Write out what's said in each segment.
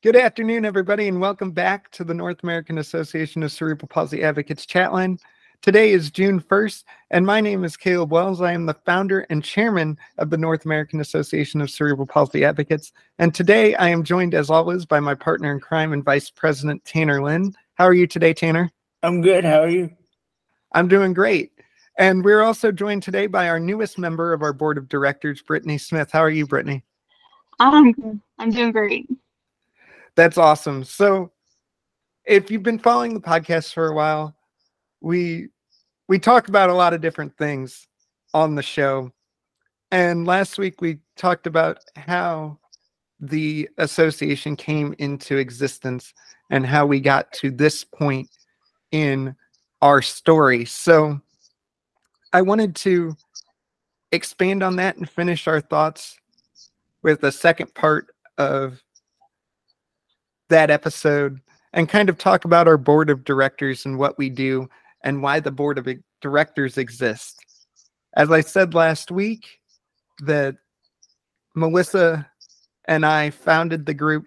Good afternoon, everybody, and welcome back to the North American Association of Cerebral Palsy Advocates chatline. Today is June 1st, and my name is Caleb Wells. I am the founder and chairman of the North American Association of Cerebral Palsy Advocates. And today I am joined, as always, by my partner in crime and vice president, Tanner Lynn. How are you today, Tanner? I'm good. How are you? I'm doing great. And we're also joined today by our newest member of our board of directors, Brittany Smith. How are you, Brittany? I'm I'm doing great. That's awesome. So, if you've been following the podcast for a while, we we talk about a lot of different things on the show. And last week we talked about how the association came into existence and how we got to this point in our story. So, I wanted to expand on that and finish our thoughts with the second part of that episode and kind of talk about our board of directors and what we do and why the board of directors exists. As I said last week, that Melissa and I founded the group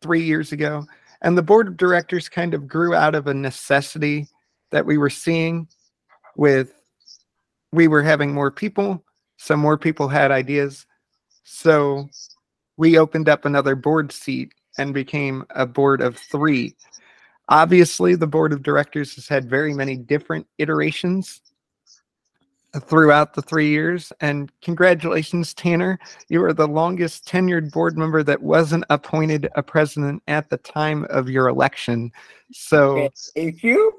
three years ago, and the board of directors kind of grew out of a necessity that we were seeing with we were having more people, so more people had ideas. So we opened up another board seat and became a board of three. Obviously, the board of directors has had very many different iterations throughout the three years. And congratulations, Tanner. You are the longest tenured board member that wasn't appointed a president at the time of your election. So, thank you.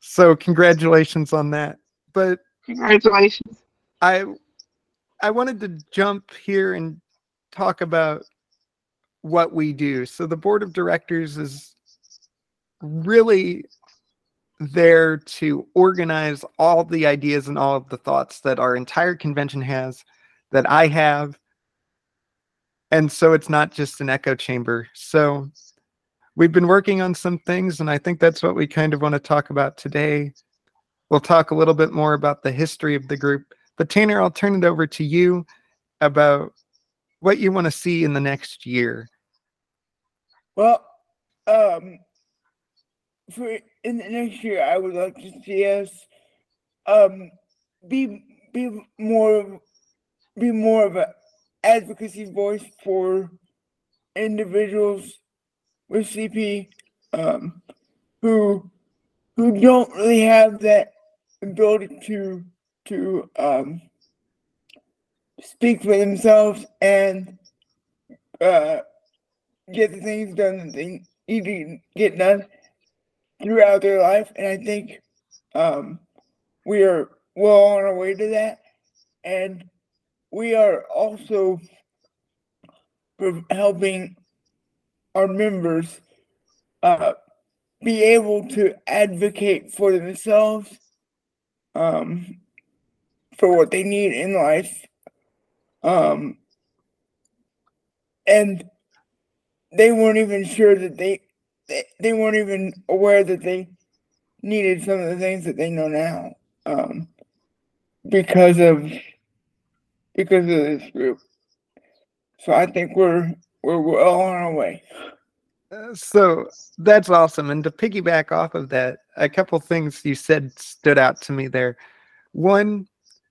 So, congratulations on that. But congratulations. I I wanted to jump here and talk about what we do. So the board of directors is really there to organize all the ideas and all of the thoughts that our entire convention has, that I have. And so it's not just an echo chamber. So we've been working on some things, and I think that's what we kind of want to talk about today. We'll talk a little bit more about the history of the group. But Tanner, I'll turn it over to you about what you want to see in the next year well, um, for in the next year, I would like to see us um be be more be more of an advocacy voice for individuals with CP um, who who don't really have that ability to to um, speak for themselves and uh, get the things done that they need to get done throughout their life. And I think um, we are well on our way to that. And we are also helping our members uh, be able to advocate for themselves um, for what they need in life. Um, and they weren't even sure that they, they they weren't even aware that they needed some of the things that they know now um, because of because of this group. So I think we're we're well on our way. Uh, so that's awesome. And to piggyback off of that, a couple things you said stood out to me there. One,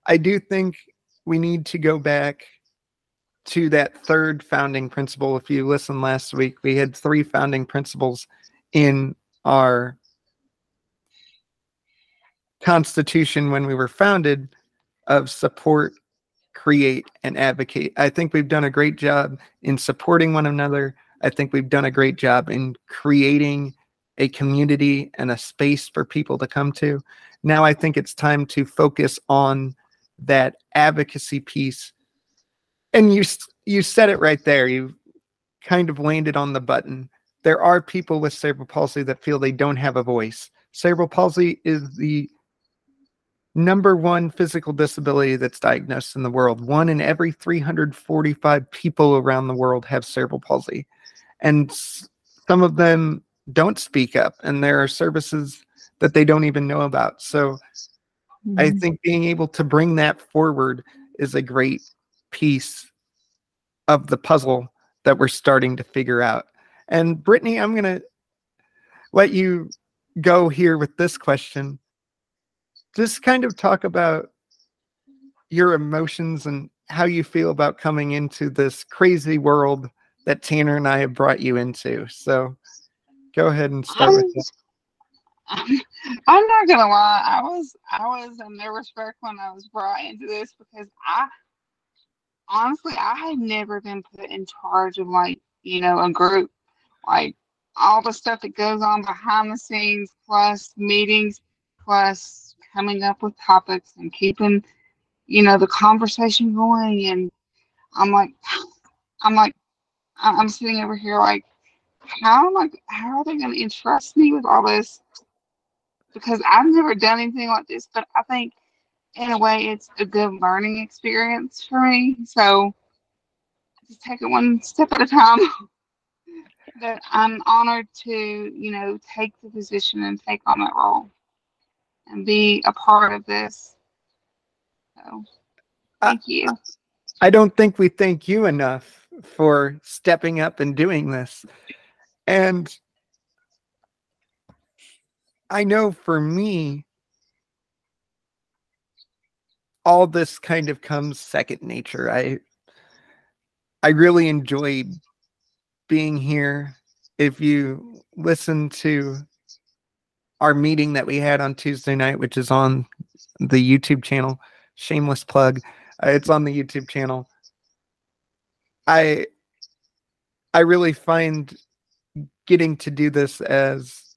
I do think we need to go back to that third founding principle. If you listened last week, we had three founding principles in our constitution when we were founded of support, create, and advocate. I think we've done a great job in supporting one another. I think we've done a great job in creating a community and a space for people to come to. Now I think it's time to focus on that advocacy piece and you you said it right there. You kind of landed on the button. There are people with cerebral palsy that feel they don't have a voice. Cerebral palsy is the number one physical disability that's diagnosed in the world. One in every 345 people around the world have cerebral palsy. And some of them don't speak up, and there are services that they don't even know about. So mm-hmm. I think being able to bring that forward is a great piece of the puzzle that we're starting to figure out. And Brittany, I'm going to let you go here with this question. Just kind of talk about your emotions and how you feel about coming into this crazy world that Tanner and I have brought you into. So go ahead and start I'm, with it. I'm not gonna lie, I was I was a nervous wreck when I was brought into this because I honestly I had never been put in charge of like, you know, a group. Like all the stuff that goes on behind the scenes, plus meetings, plus coming up with topics and keeping, you know, the conversation going. And I'm like, I'm like, I'm sitting over here like, how am I, how are they going to entrust me with all this? Because I've never done anything like this, but I think in a way it's a good learning experience for me. So just take it one step at a time. that I'm honored to, you know, take the position and take on that role and be a part of this. So thank you. I don't think we thank you enough for stepping up and doing this. And I know for me, all this kind of comes second nature. I I really enjoyed being here. If you listen to our meeting that we had on Tuesday night, which is on the YouTube channel, shameless plug, uh, it's on the YouTube channel. I I really find getting to do this as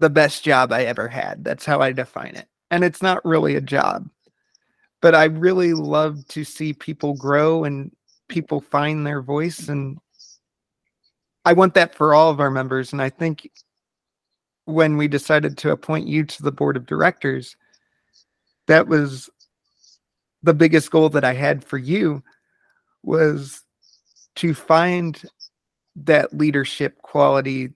the best job I ever had. That's how I define it. And it's not really a job. But I really love to see people grow and people find their voice and I want that for all of our members and I think when we decided to appoint you to the board of directors that was the biggest goal that I had for you was to find that leadership quality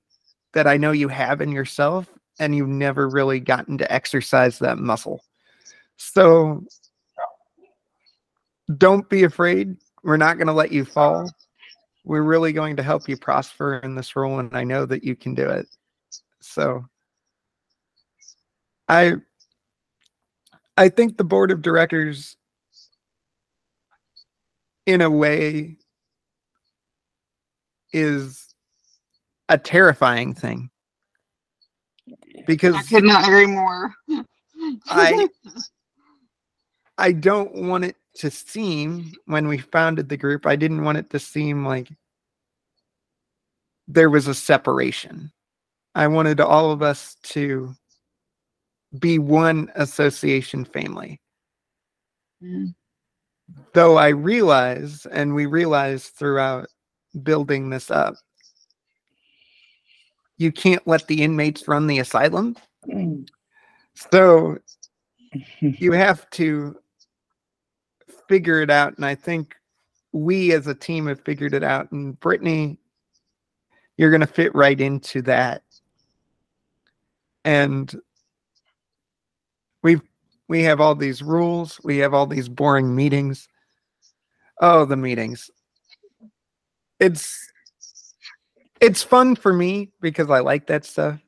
that I know you have in yourself and you've never really gotten to exercise that muscle. So don't be afraid. We're not going to let you fall. We're really going to help you prosper in this role and I know that you can do it. So I I think the board of directors in a way is a terrifying thing because I could not agree more. I I don't want it to seem when we founded the group, I didn't want it to seem like there was a separation. I wanted all of us to be one association family. Mm. Though I realize, and we realized throughout building this up, you can't let the inmates run the asylum. So you have to figure it out. And I think we as a team have figured it out. And Brittany, you're going to fit right into that. And we've we have all these rules, we have all these boring meetings. Oh, the meetings. It's it's fun for me because I like that stuff,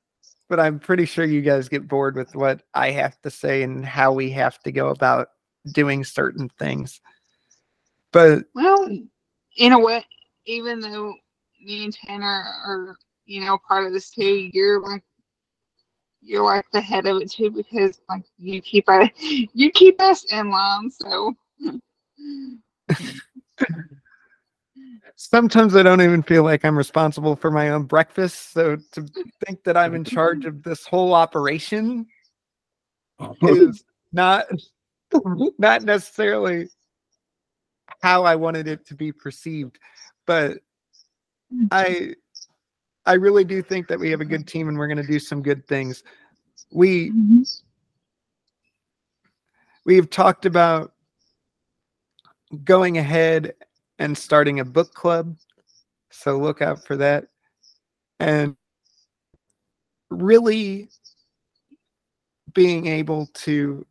but I'm pretty sure you guys get bored with what I have to say and how we have to go about doing certain things. But Well, in a way, even though me and Tanner are, you know, part of this too, you're like you're like the head of it too because like you keep us you keep us in line. So sometimes I don't even feel like I'm responsible for my own breakfast. So to think that I'm in charge of this whole operation is not not necessarily how I wanted it to be perceived. But I I really do think that we have a good team and we're going to do some good things. We we've talked about going ahead and starting a book club. So look out for that. And really being able to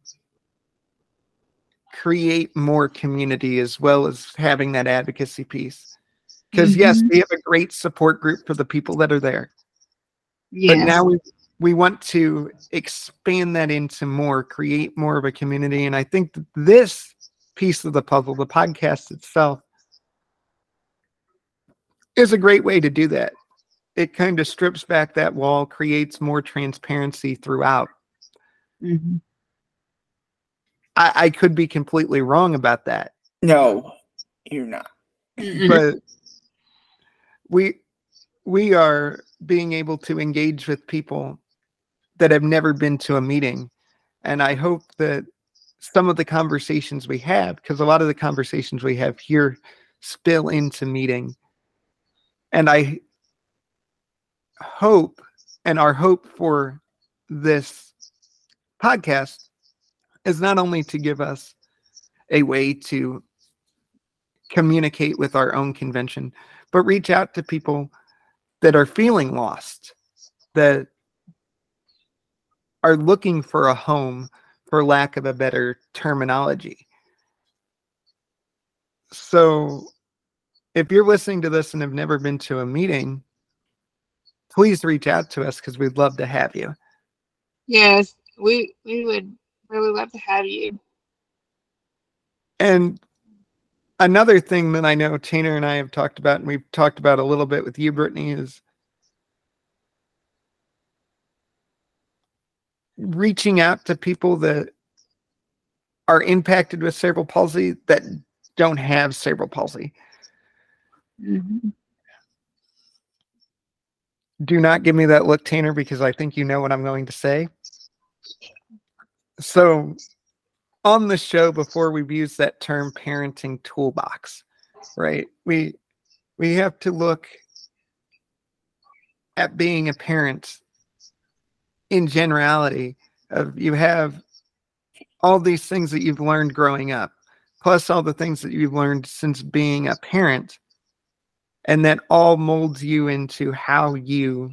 create more community as well as having that advocacy piece. Because yes, Mhm. we have a great support group for the people that are there. Yes. But now we we want to expand that into more, create more of a community. And I think this piece of the puzzle, the podcast itself, is a great way to do that. It kind of strips back that wall, creates more transparency throughout. Mhm. I, I could be completely wrong about that, No, you're not. But we we are being able to engage with people that have never been to a meeting. And i hope that some of the conversations we have because a lot of the conversations we have here spill into meeting. And i hope and our hope for this podcast is not only to give us a way to communicate with our own convention, but reach out to people that are feeling lost, that are looking for a home, for lack of a better terminology. So, if you're listening to this and have never been to a meeting, please reach out to us because we'd love to have you. Yes, we we would really love to have you. And another thing that I know Tanner and I have talked about, and we've talked about a little bit with you, Brittany, is reaching out to people that are impacted with cerebral palsy that don't have cerebral palsy. Mhm. Do not give me that look, Tanner, because I think you know what I'm going to say. So, on the show before we've used that term parenting toolbox, right? We we have to look at being a parent in generality of you have all these things that you've learned growing up plus all the things that you've learned since being a parent and that all molds you into how you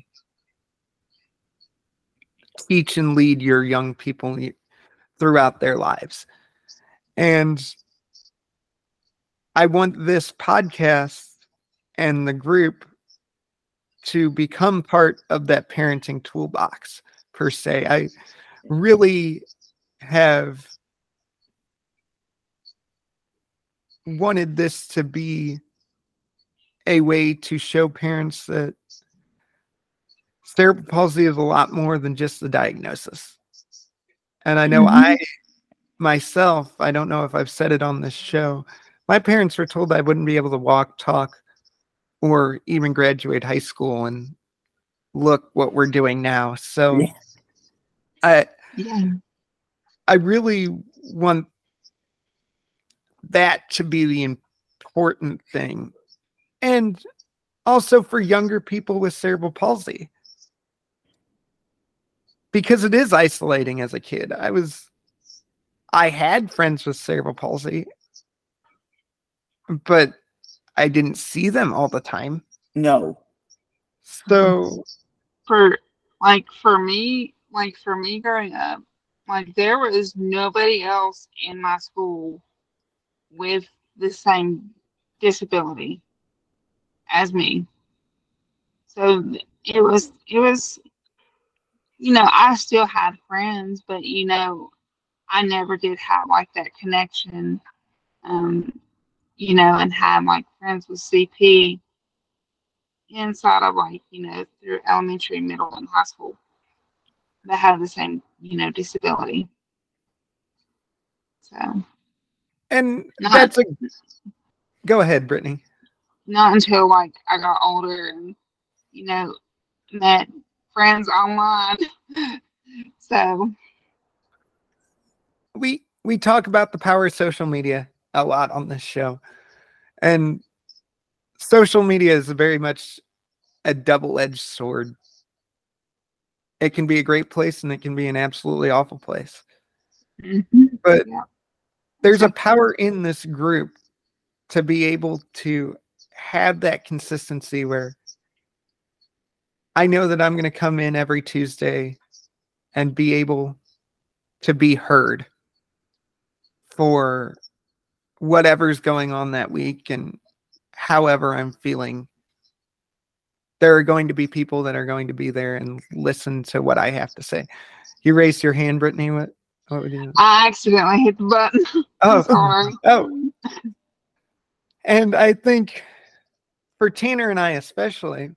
teach and lead your young people throughout their lives and i want this podcast and the group to become part of that parenting toolbox per se i really have wanted this to be a way to show parents that cerebral palsy is a lot more than just the diagnosis. And I know Mhm. I myself, I don't know if I've said it on this show, my parents were told I wouldn't be able to walk, talk, or even graduate high school. And look what we're doing now. So Yeah. I, Yeah. I really want that to be the important thing. And also for younger people with cerebral palsy. Because it is isolating as a kid. I was, I had friends with cerebral palsy, but I didn't see them all the time. No. So, For like for me, like for me growing up, like there was nobody else in my school with the same disability as me. So it was it was you know, I still had friends, but you know, I never did have like that connection um you know, and had like friends with CP inside of like, you know, through elementary, middle, and high school that have the same, you know, disability. So and Not- that's a, go ahead, Brittany. not until like I got older and, you know, met friends online. so we we talk about the power of social media a lot on this show and social media is very much a double-edged sword it can be a great place and it can be an absolutely awful place mhm. but Yeah. there's a power in this group to be able to have that consistency where I know that I'm going to come in every Tuesday and be able to be heard for whatever's going on that week and however I'm feeling, there are going to be people that are going to be there and listen to what I have to say. You raised your hand, Brittany. What? What would you? I accidentally hit the button. Oh, Sorry. oh. And I think for Tanner and I especially,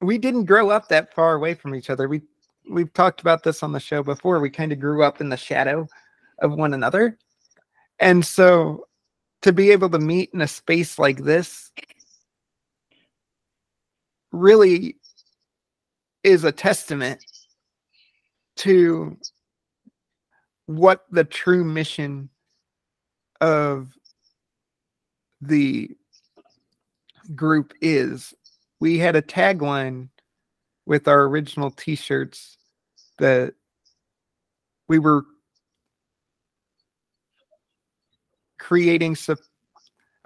we didn't grow up that far away from each other. We we've talked about this on the show before. We kind of grew up in the shadow of one another. And so to be able to meet in a space like this really is a testament to what the true mission of the group is. We had a tagline with our original t-shirts that we were creating su-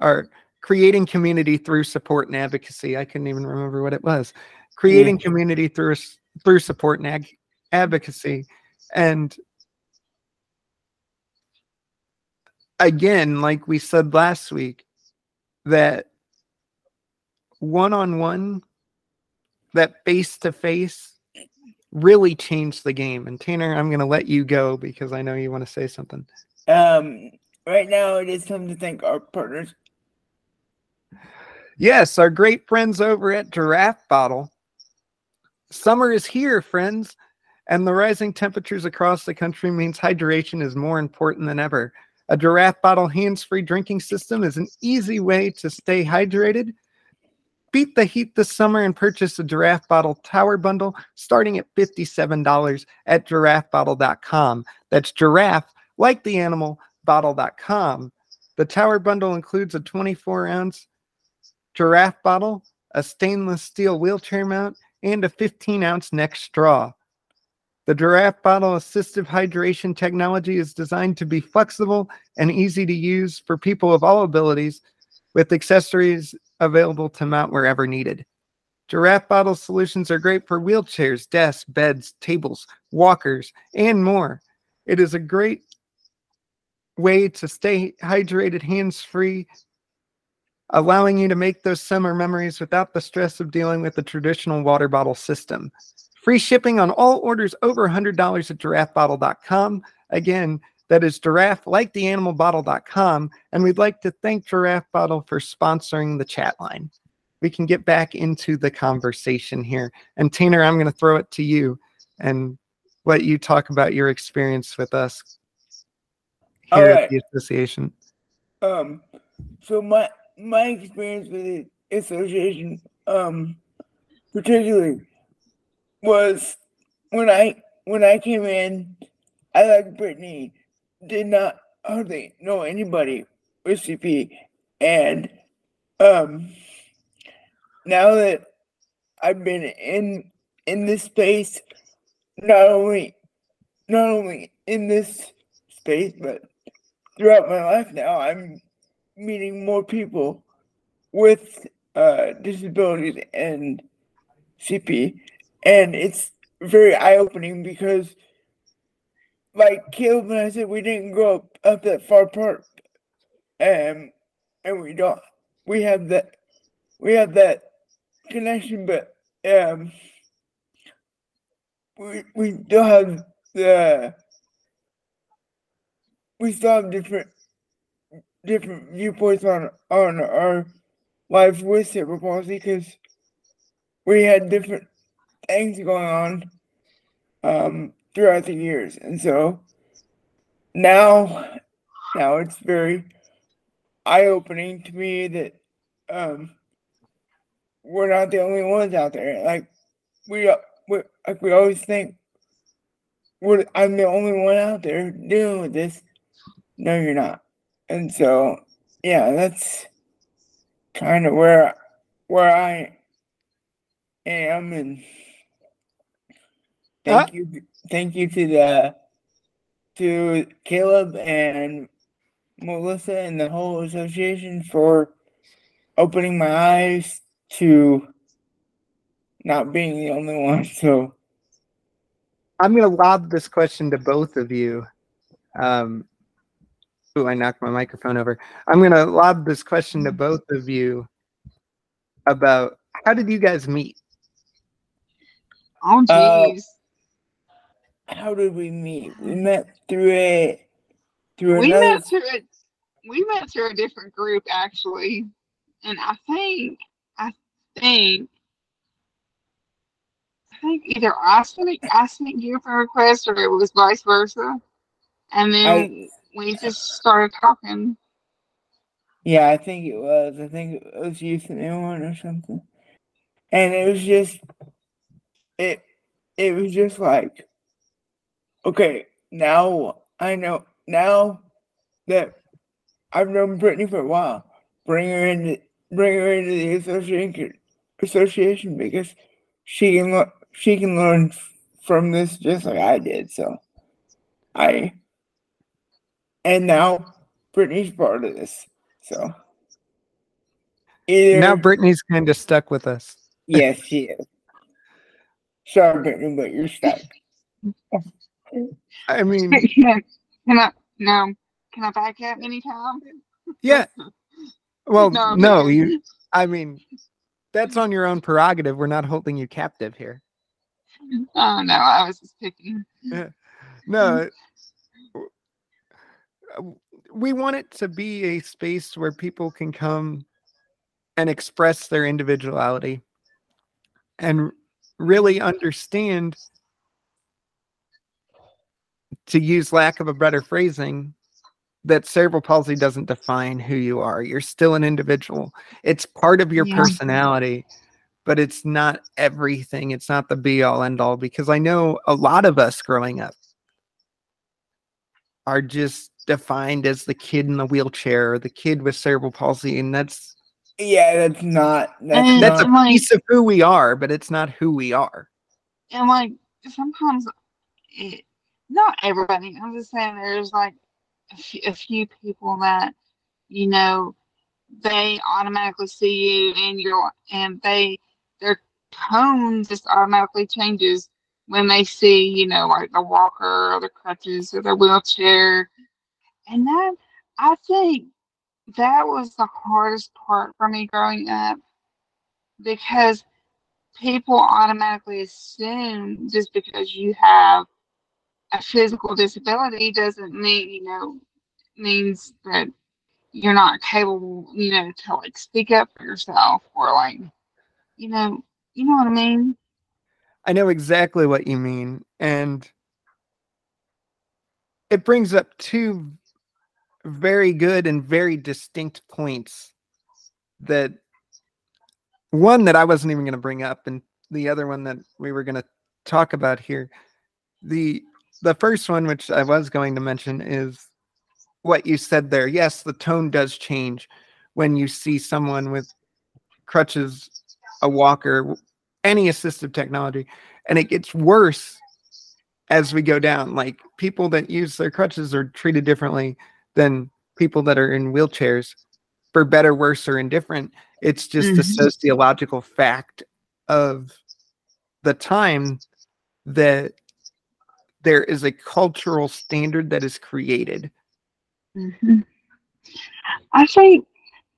or creating community through support and advocacy. I couldn't even remember what it was. Creating yeah. community through through support and ag- advocacy. And again, like we said last week, that one on one, that face to face really changed the game. And Tanner, I'm going to let you go because I know you want to say something. Um, right now, it is time to thank our partners. Yes, our great friends over at Giraffe Bottle. Summer is here, friends, and the rising temperatures across the country means hydration is more important than ever. A Giraffe Bottle hands free drinking system is an easy way to stay hydrated Beat the heat this summer and purchase a Giraffe Bottle Tower Bundle starting at $57 at giraffebottle.com. That's giraffe, like the animal, bottle.com. The Tower Bundle includes a 24 ounce giraffe bottle, a stainless steel wheelchair mount, and a 15 ounce neck straw. The Giraffe Bottle Assistive Hydration technology is designed to be flexible and easy to use for people of all abilities with accessories available to mount wherever needed. Giraffe bottle solutions are great for wheelchairs, desks, beds, tables, walkers, and more. It is a great way to stay hydrated hands free, allowing you to make those summer memories without the stress of dealing with the traditional water bottle system. Free shipping on all orders over $100 at giraffebottle.com. Again, that is giraffe like the animal bottle.com. And we'd like to thank Giraffe Bottle for sponsoring the chat line. We can get back into the conversation here. And Tanner, I'm going to throw it to you and let you talk about your experience with us here right. at the association. Um, so my my experience with the association, um, particularly, was when I when I came in. I liked Brittany did not hardly know anybody with CP. And um, now that I've been in in this space, not only not only in this space, but throughout my life now, I'm meeting more people with uh, disabilities and CP, and it's very eye opening because like Caleb and I said, we didn't grow up, up that far apart, um, and we don't. We have that. We have that connection, but um, we we still have the. We still have different different viewpoints on on our life with cerebral palsy because we had different things going on. Um, throughout the years. And so now, now it's very eye opening to me that um, we're not the only ones out there. Like we, we like we always think we're, I'm the only one out there dealing with this. No, you're not. And so, yeah, that's kind of where where I am, and thank uh, you thank you to the to Caleb and Melissa and the whole association for opening my eyes to not being the only one. So I'm going to lob this question to both of you. Um, Ooh, I knocked my microphone over. I'm gonna lob this question to both of you about how did you guys meet? Oh, Uh, jeez. How did we meet? We met through a through we another. met through a we met through a different group actually, and I think I think I think either I sent I sent you a request or it was vice versa, and then we just started talking. Yeah, I think it was. I think it was Youth and one or something. And it was just it it was just like okay, now I know now that I've known Brittany for a while, bring her into bring her into the association association because she can learn she can learn from this just like I did. So I and now Brittany's part of this. So either Now Brittany's kind of stuck with us. yes, she is. Sorry, Brittany, but you're stuck. I mean, can I no? Can I back up anytime? yeah. Well, No, no, you. I mean, that's on your own prerogative. We're not holding you captive here. Oh no, I was just picking. No. uh, We want it to be a space where people can come and express their individuality and really understand, to use lack of a better phrasing, that cerebral palsy doesn't define who you are. You're still an individual. It's part of your Yeah. personality, but it's not everything. It's not the be all end all because I know a lot of us growing up are just defined as the kid in the wheelchair or the kid with cerebral palsy and that's Yeah, that's not that's And- that's a like- piece of who we are, but it's not who we are. And like sometimes, it, not everybody. I'm just saying there's like a few, few people that you know they automatically see you and you're and they their tone just automatically changes when they see you know like the walker or the crutches or the wheelchair, and that I think that was the hardest part for me growing up because people automatically assume just because you have a physical disability doesn't mean you know means that you're not capable you know to like speak up for yourself or like you know you know what i mean I know exactly what you mean. And it brings up two very good and very distinct points that one that I wasn't even going to bring up, and the other one that we were going to talk about here. The the first one, which I was going to mention, is what you said there. Yes, the tone does change when you see someone with crutches, a walker, any assistive technology, and it gets worse as we go down. Like people that use their crutches are treated differently than people that are in wheelchairs, for better, worse, or indifferent. It's just the Mhm. sociological fact of the time that there is a cultural standard that is created. hmm i think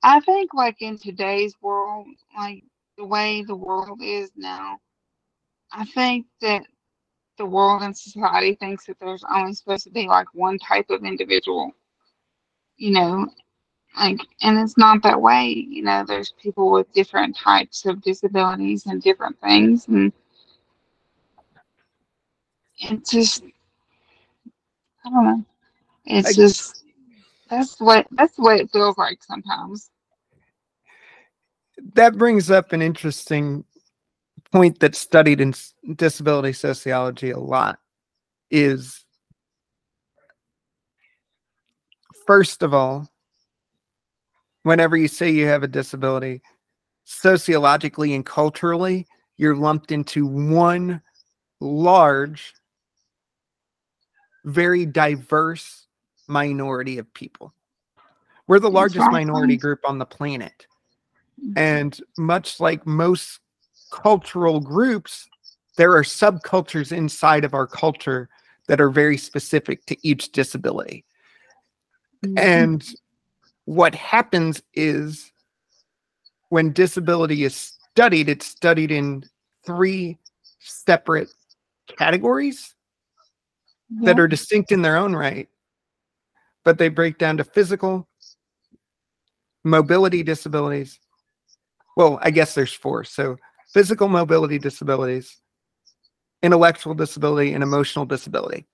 i think like in today's world like the way the world is now i think that the world and society thinks that there's only supposed to be like one type of individual you know like and it's not that way you know there's people with different types of disabilities and different things and it's just i don't know. It's I- just that's what that's what it feels like sometimes. That brings up an interesting point that's studied in disability sociology a lot is first of all whenever you say you have a disability sociologically and culturally you're lumped into one large very diverse minority of people. We're the largest minority group on the planet. And much like most cultural groups, there are subcultures inside of our culture that are very specific to each disability. Mhm. And what happens is when disability is studied, it's studied in three separate categories that are distinct in their own right, but they break down to physical, mobility disabilities. Well, I guess there's four. So physical mobility disabilities, intellectual disability, and emotional disability.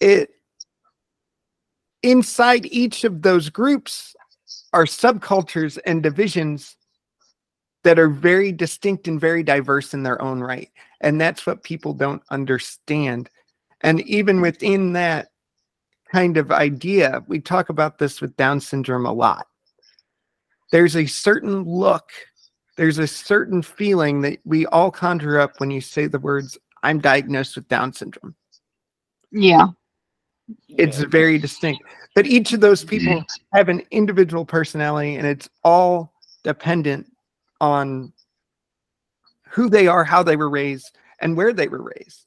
It inside each of those groups are subcultures and divisions that are very distinct and very diverse in their own right. And that's what people don't understand. And even within that kind of idea, we talk about this with Down syndrome a lot. There's a certain look, there's a certain feeling that we all conjure up when you say the words, I'm diagnosed with Down syndrome. Yeah. It's very distinct. But each of those people have an individual personality, and it's all dependent on who they are, how they were raised, and where they were raised.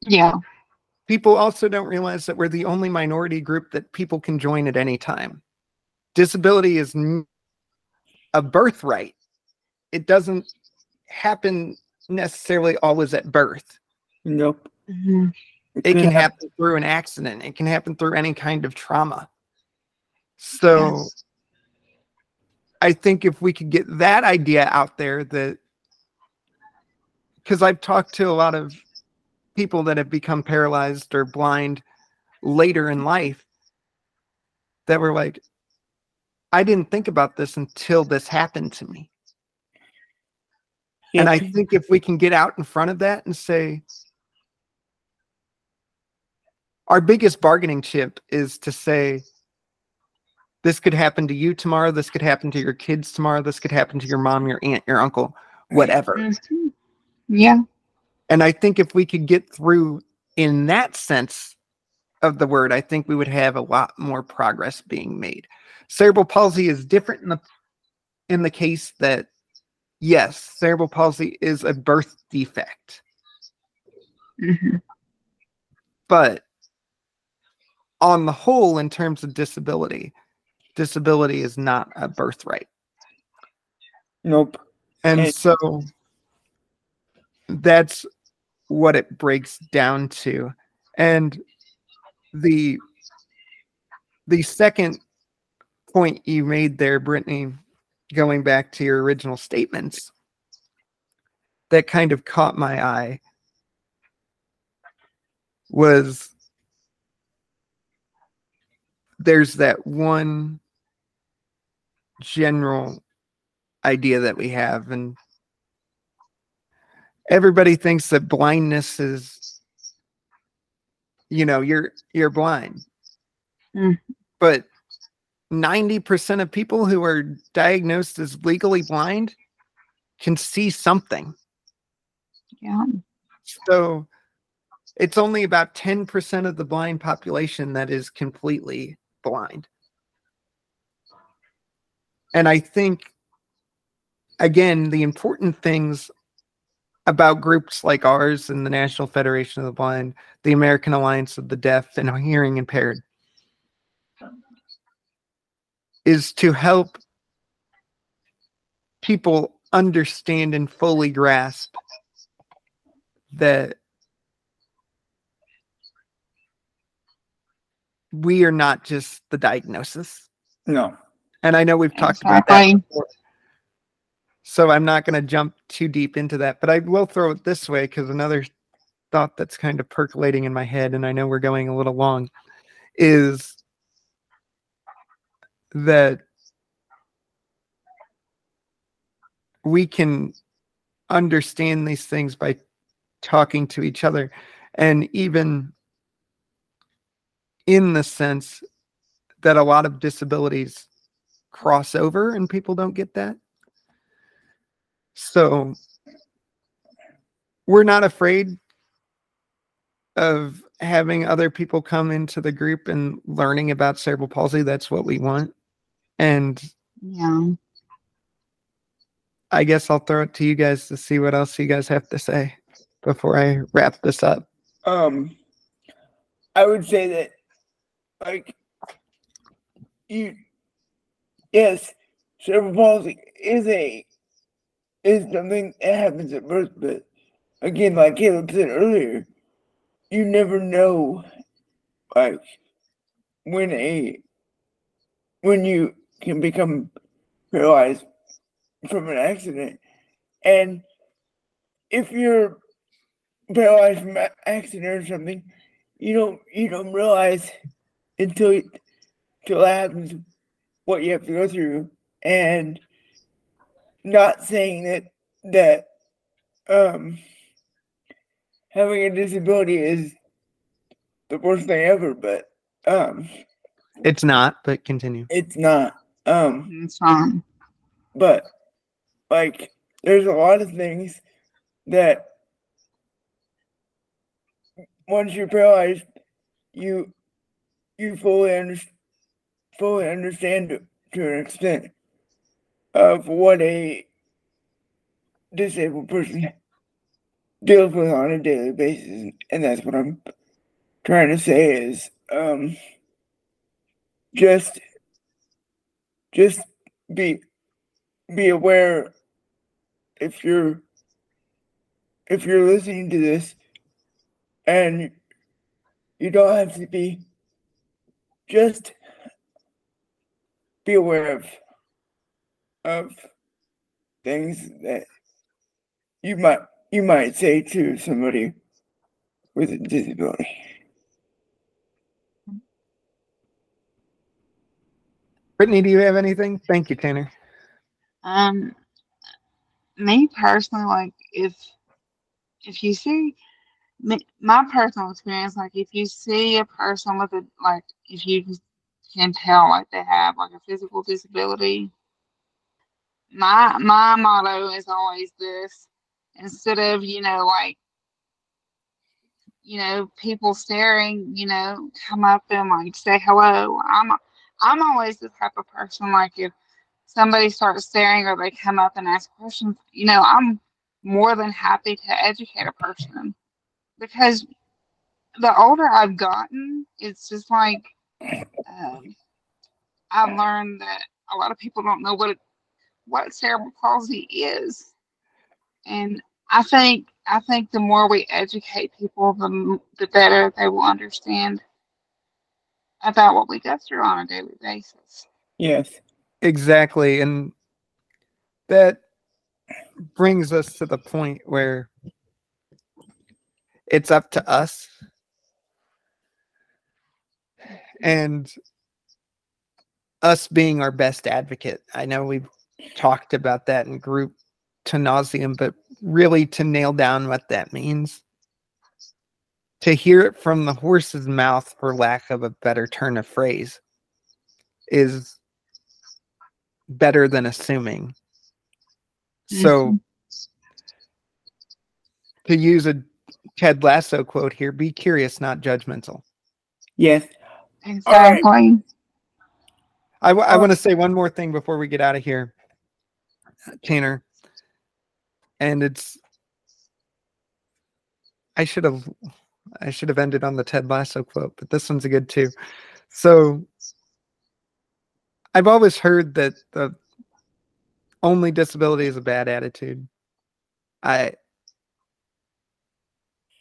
Yeah. People also don't realize that we're the only minority group that people can join at any time. Disability is n- a birthright. It doesn't happen necessarily always at birth. Nope. Mhm. It can happen through an accident. It can happen through any kind of trauma. So Yes. I think if we could get that idea out there that because I've talked to a lot of people that have become paralyzed or blind later in life that were like, I didn't think about this until this happened to me. And I think if we can get out in front of that and say, our biggest bargaining chip is to say, this could happen to you tomorrow. This could happen to your kids tomorrow. This could happen to your mom, your aunt, your uncle, whatever. Mhm. Yeah. And I think if we could get through in that sense of the word, I think we would have a lot more progress being made. Cerebral palsy is different in the in the case that yes, cerebral palsy is a birth defect, Mhm. but on the whole, in terms of disability, disability is not a birthright. Nope. And And- so that's what it breaks down to. And the the second point you made there, Brittany, going back to your original statements, that kind of caught my eye was there's that one general idea that we have and everybody thinks that blindness is you know you're you're blind Mm. but 90% of people who are diagnosed as legally blind can see something Yeah. so it's only about 10% of the blind population that is completely blind. And I think, again, the important things about groups like ours and the National Federation of the Blind, the American Alliance of the Deaf and Hearing Impaired, is to help people understand and fully grasp that we are not just the diagnosis. No. And I know we've talked about that before. So I'm not going to jump too deep into that, but I will throw it this way because another thought that's kind of percolating in my head, and I know we're going a little long, is that we can understand these things by talking to each other and even in the sense that a lot of disabilities cross over and people don't get that so we're not afraid of having other people come into the group and learning about cerebral palsy. That's what we want. And Yeah. i guess i'll throw it to you guys to see what else you guys have to say before i wrap this up. Um, I would say that, like, you yes, cerebral palsy is a is something that happens at birth, but again, like Caleb said earlier, you never know like when a when you can become paralyzed from an accident. And if you're paralyzed from an accident or something you don't you don't realize until until it happens what you have to go through. And not saying that that um having a disability is the worst thing ever, but um it's not, but continue. It's not. Um it's fine. But like there's a lot of things that once you're paralyzed, you you fully understand fully understand to, to an extent of what a disabled person deals with on a daily basis, and that's what I'm trying to say is um, just just be be aware if you're if you're listening to this and you don't have to be just be aware of of things that you might you might say to somebody with a disability. Brittany, do you have anything? Thank you, Tanner. Um, me personally, like if if you see my personal experience, like if you see a person with a like, if you can tell like they have like a physical disability, my my motto is always this: instead of you know like you know people staring, you know, come up and like say hello. I'm I'm always the type of person like if somebody starts staring or they come up and ask questions, you know, I'm more than happy to educate a person because the older I've gotten, it's just like um, I've learned that a lot of people don't know what what cerebral palsy is, and I think I think the more we educate people, the the better they will understand about what we go through on a daily basis. Yes. Exactly. And that brings us to the point where it's up to us. And us being our best advocate. I know we've talked about that in group to nauseum, but really to nail down what that means to hear it from the horse's mouth, for lack of a better turn of phrase, is better than assuming. So, mm-hmm. to use a Ted Lasso quote here, be curious, not judgmental. Yes. Exactly. Right. I, w- I want to say one more thing before we get out of here, Tanner. And it's, I should have I should have ended on the Ted Lasso quote, but this one's a good too. So I've always heard that the only disability is a bad attitude. I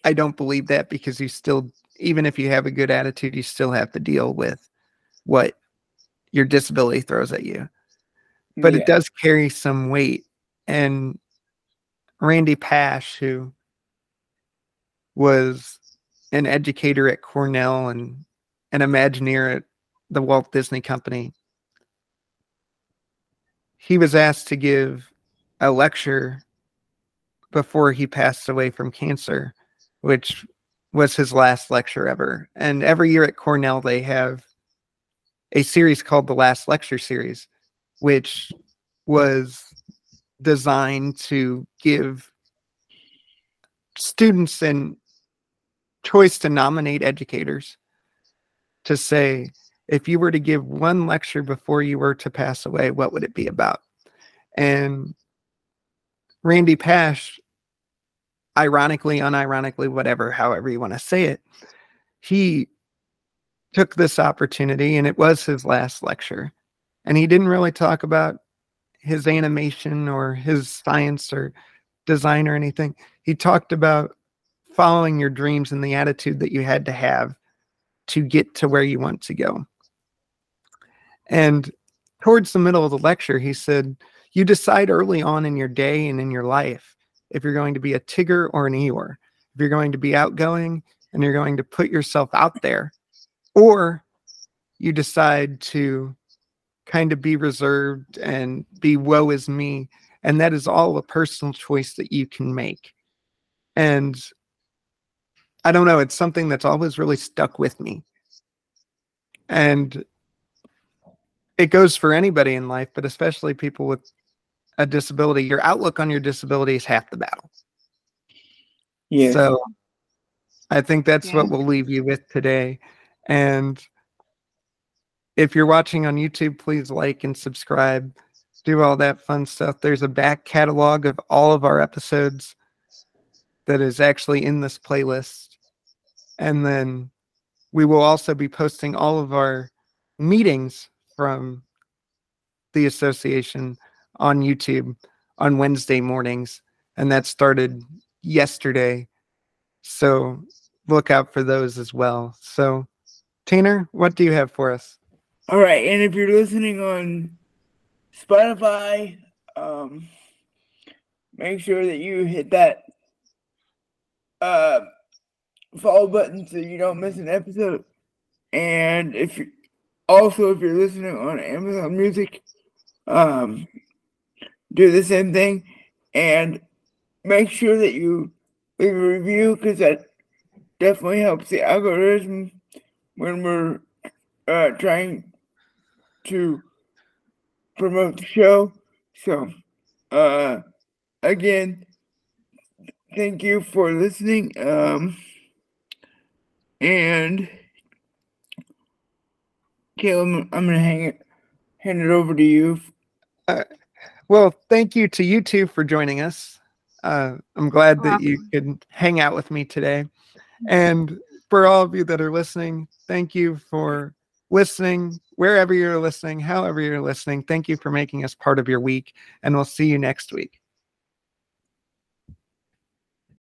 I don't believe that because you still even if you have a good attitude, you still have to deal with what your disability throws at you. But yeah. it does carry some weight. And Randy Pausch, who was an educator at Cornell and an Imagineer at the Walt Disney Company. He was asked to give a lecture before he passed away from cancer, which was his last lecture ever. And every year at Cornell, they have a series called the Last Lecture Series, which was designed to give students and choice to nominate educators to say, if you were to give one lecture before you were to pass away, what would it be about? And Randy Pausch, ironically, unironically, whatever, however you want to say it, he took this opportunity, and it was his last lecture, and he didn't really talk about his animation or his science or design or anything. He talked about following your dreams and the attitude that you had to have to get to where you want to go. And towards the middle of the lecture, he said, You decide early on in your day and in your life if you're going to be a Tigger or an Eeyore, if you're going to be outgoing and you're going to put yourself out there, or you decide to kind of be reserved and be woe is me. And that is all a personal choice that you can make. And I don't know, it's something that's always really stuck with me. And it goes for anybody in life, but especially people with a disability. Your outlook on your disability is half the battle. Yeah. So I think that's Yeah. what we'll leave you with today. And if you're watching on YouTube, please like and subscribe. Do all that fun stuff. There's a back catalog of all of our episodes that is actually in this playlist. And then we will also be posting all of our meetings from the association on YouTube on Wednesday mornings. And that started yesterday. So look out for those as well. So, Tanner, what do you have for us? All right, and if you're listening on Spotify, um, make sure that you hit that uh follow button so you don't miss an episode. And if you also if you're listening on Amazon Music, um, do the same thing and make sure that you leave a review because that definitely helps the algorithm when we're uh, trying to promote the show. So, uh, again, thank you for listening. Um, and Caleb, I'm gonna hang it, hand it over to you. Well, thank you to you two for joining us. Uh, I'm glad that you could hang out with me today. And for all of you that are listening, thank you for listening, wherever you're listening, however you're listening. Thank you for making us part of your week. And we'll see you next week.